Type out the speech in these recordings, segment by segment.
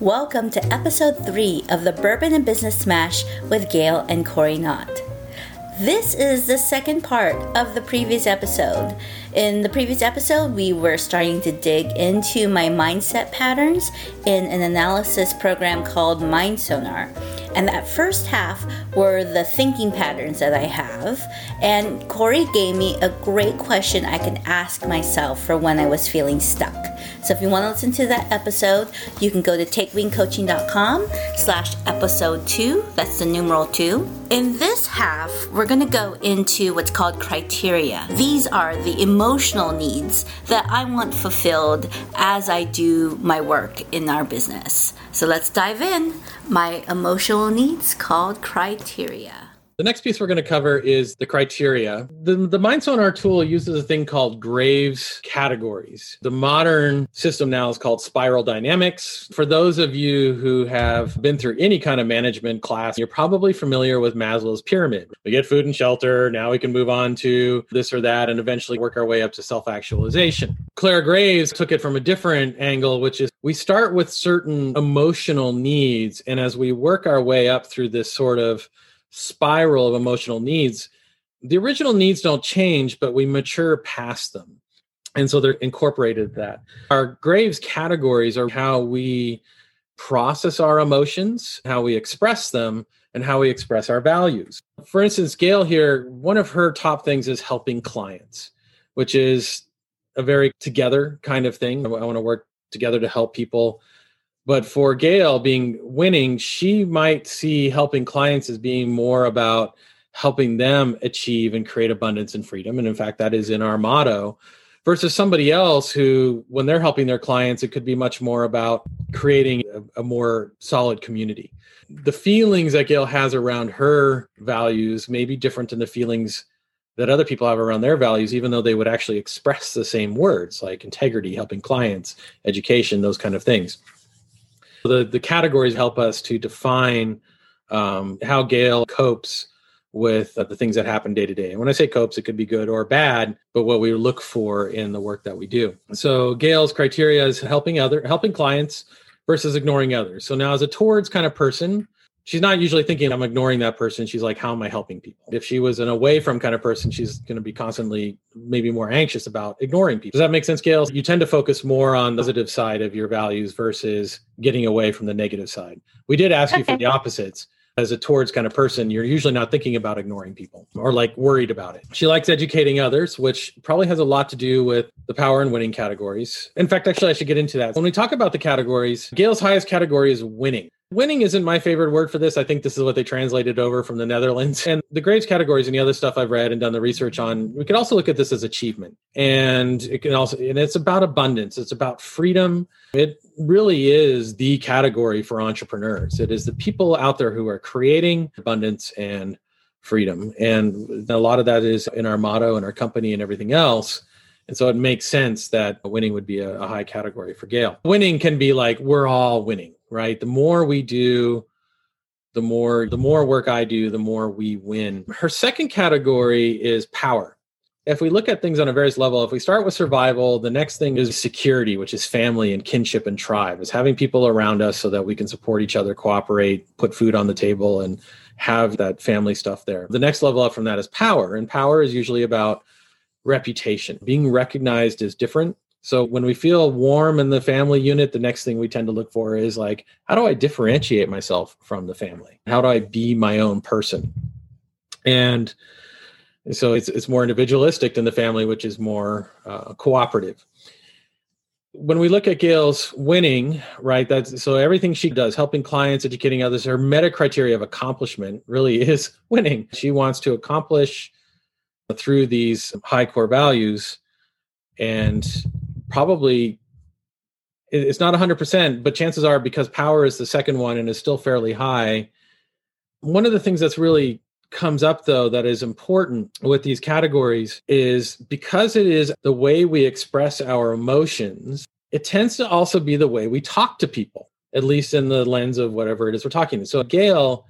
Welcome to episode 3 of the Bourbon and Business Smash with Gail and Cory Knott. This is the second part of the previous episode. In the previous episode, we were starting to dig into my mindset patterns in an analysis program called MindSonar. And that first half were the thinking patterns that I have. And Cory gave me a great question I could ask myself for when I was feeling stuck. So if you want to listen to that episode, you can go to takewingcoaching.com slash episode two. That's the numeral two. In this half, we're going to go into what's called criteria. These are the emotional needs that I want fulfilled as I do my work in our business. So let's dive in. My emotional needs called criteria. The next piece we're going to cover is the criteria. The, the MindSonar tool uses a thing called Graves categories. The modern system now is called Spiral Dynamics. For those of you who have been through any kind of management class, you're probably familiar with Maslow's pyramid. We get food and shelter. Now we can move on to this or that and eventually work our way up to self actualization. Clare Graves took it from a different angle, which is we start with certain emotional needs. And as we work our way up through this sort of spiral of emotional needs, the original needs don't change, but we mature past them. And so they're incorporated that. Our Graves categories are how we process our emotions, how we express them, and how we express our values. For instance, Gail here, one of her top things is helping clients, which is a very together kind of thing. I want to work together to help people but for Gail being winning, she might see helping clients as being more about helping them achieve and create abundance and freedom. And in fact, that is in our motto versus somebody else who, when they're helping their clients, it could be much more about creating a, a, more solid community. The feelings that Gail has around her values may be different than the feelings that other people have around their values, even though they would actually express the same words like integrity, helping clients, education, those kind of things. The the categories help us to define um, how Gail copes with uh, the things that happen day to day. And when I say copes, it could be good or bad, but what we look for in the work that we do. So Gail's criteria is helping other helping clients versus ignoring others. So now as a towards kind of person, she's not usually thinking i'm ignoring that person she's like how am i helping people if she was an away from kind of person she's going to be constantly maybe more anxious about ignoring people does that make sense gail you tend to focus more on the positive side of your values versus getting away from the negative side we did ask you for the opposites as a towards kind of person, you're usually not thinking about ignoring people or like worried about it. She likes educating others, which probably has a lot to do with the power and winning categories. In fact, actually, I should get into that. When we talk about the categories, Gail's highest category is winning. Winning isn't my favorite word for this. I think this is what they translated over from the Netherlands. And the Graves categories and the other stuff I've read and done the research on, we can also look at this as achievement. And it can also, and it's about abundance. It's about freedom. It really is the category for entrepreneurs. It is the people out there who are creating abundance and freedom. And a lot of that is in our motto and our company and everything else. And so it makes sense that winning would be a, a high category for Gail. Winning can be like, we're all winning right? The more we do, the more the more work I do, the more we win. Her second category is power. If we look at things on a various level, if we start with survival, the next thing is security, which is family and kinship and tribe, is having people around us so that we can support each other, cooperate, put food on the table, and have that family stuff there. The next level up from that is power, and power is usually about reputation, being recognized as different so when we feel warm in the family unit, the next thing we tend to look for is like, how do I differentiate myself from the family? How do I be my own person? And so it's it's more individualistic than the family, which is more uh, cooperative. When we look at Gail's winning, right? That's so everything she does, helping clients, educating others, her meta criteria of accomplishment really is winning. She wants to accomplish through these high core values and probably it's not 100% but chances are because power is the second one and is still fairly high. One of the things that's really comes up though that is important with these categories is because it is the way we express our emotions it tends to also be the way we talk to people at least in the lens of whatever it is we're talking to. So gail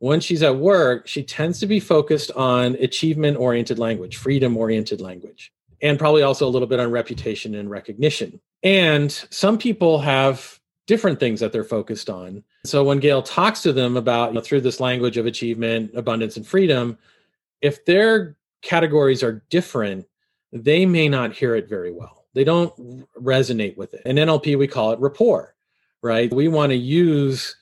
when she's at work she tends to be focused on achievement oriented language freedom oriented language and probably also a little bit on reputation and recognition. And some people have different things that they're focused on. So when Gail talks to them about you know, through this language of achievement, abundance, and freedom, if their categories are different, they may not hear it very well. They don't resonate with it. In NLP, we call it rapport, right? We want to use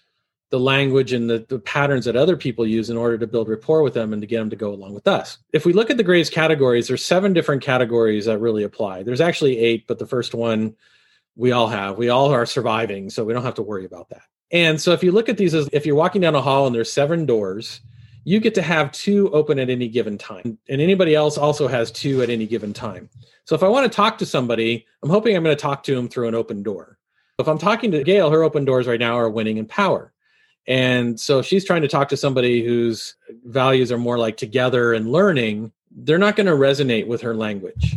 the language and the, the patterns that other people use in order to build rapport with them and to get them to go along with us. If we look at the Graves categories, there's seven different categories that really apply. There's actually eight, but the first one we all have. We all are surviving, so we don't have to worry about that. And so if you look at these as if you're walking down a hall and there's seven doors, you get to have two open at any given time. And anybody else also has two at any given time. So if I want to talk to somebody, I'm hoping I'm going to talk to them through an open door. If I'm talking to Gail, her open doors right now are winning and power. And so she's trying to talk to somebody whose values are more like together and learning. They're not going to resonate with her language.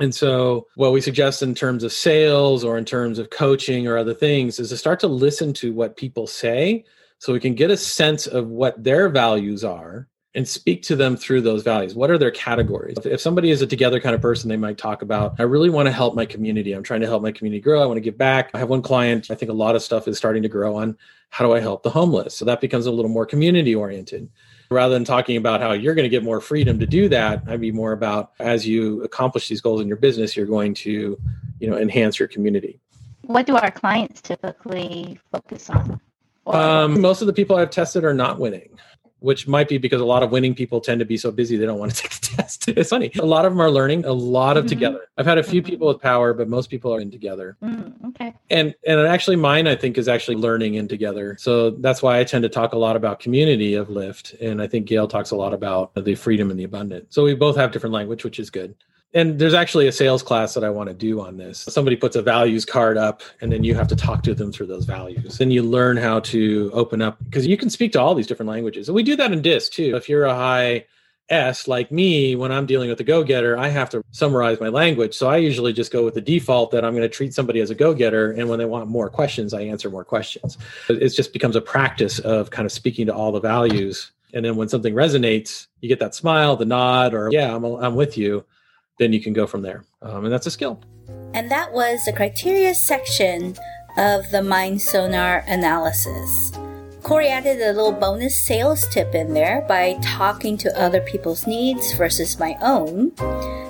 And so, what we suggest in terms of sales or in terms of coaching or other things is to start to listen to what people say so we can get a sense of what their values are and speak to them through those values. What are their categories? If somebody is a together kind of person, they might talk about, I really want to help my community. I'm trying to help my community grow. I want to give back. I have one client, I think a lot of stuff is starting to grow on how do I help the homeless? So that becomes a little more community oriented. Rather than talking about how you're going to get more freedom to do that, I'd be more about as you accomplish these goals in your business, you're going to, you know, enhance your community. What do our clients typically focus on? Um, most of the people I've tested are not winning which might be because a lot of winning people tend to be so busy they don't want to take the test. It's funny. A lot of them are learning a lot of mm-hmm. together. I've had a few mm-hmm. people with power, but most people are in together. Mm, okay. And and actually mine I think is actually learning in together. So that's why I tend to talk a lot about community of Lift and I think Gail talks a lot about the freedom and the abundance. So we both have different language, which is good and there's actually a sales class that I want to do on this. Somebody puts a values card up, and then you have to talk to them through those values. Then you learn how to open up because you can speak to all these different languages. And we do that in DISC too. If you're a high S like me, when I'm dealing with a go getter, I have to summarize my language. So I usually just go with the default that I'm going to treat somebody as a go getter. And when they want more questions, I answer more questions. It just becomes a practice of kind of speaking to all the values. And then when something resonates, you get that smile, the nod, or yeah, I'm, I'm with you then you can go from there. Um, and that's a skill. And that was the criteria section of the MindSonar analysis. Cory added a little bonus sales tip in there by talking to other people's needs versus my own.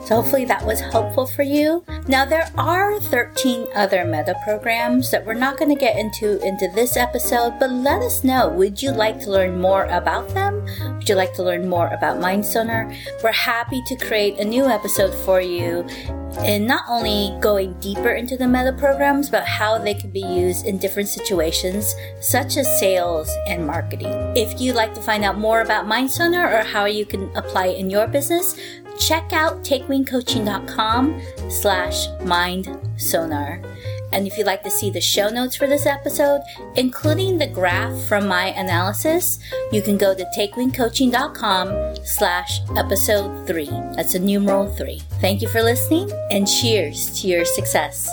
So hopefully that was helpful for you. Now there are 13 other meta programs that we're not going to get into into this episode, but let us know. Would you like to learn more about them? Would you like to learn more about MindSonar? We're happy to create a new episode for you and not only going deeper into the meta programs, but how they can be used in different situations, such as sales and marketing. If you'd like to find out more about MindSonar or how you can apply it in your business, check out takewingcoaching.com slash mindsonar. And if you'd like to see the show notes for this episode, including the graph from my analysis, you can go to takewingcoaching.com slash episode 3. That's a numeral 3. Thank you for listening and cheers to your success.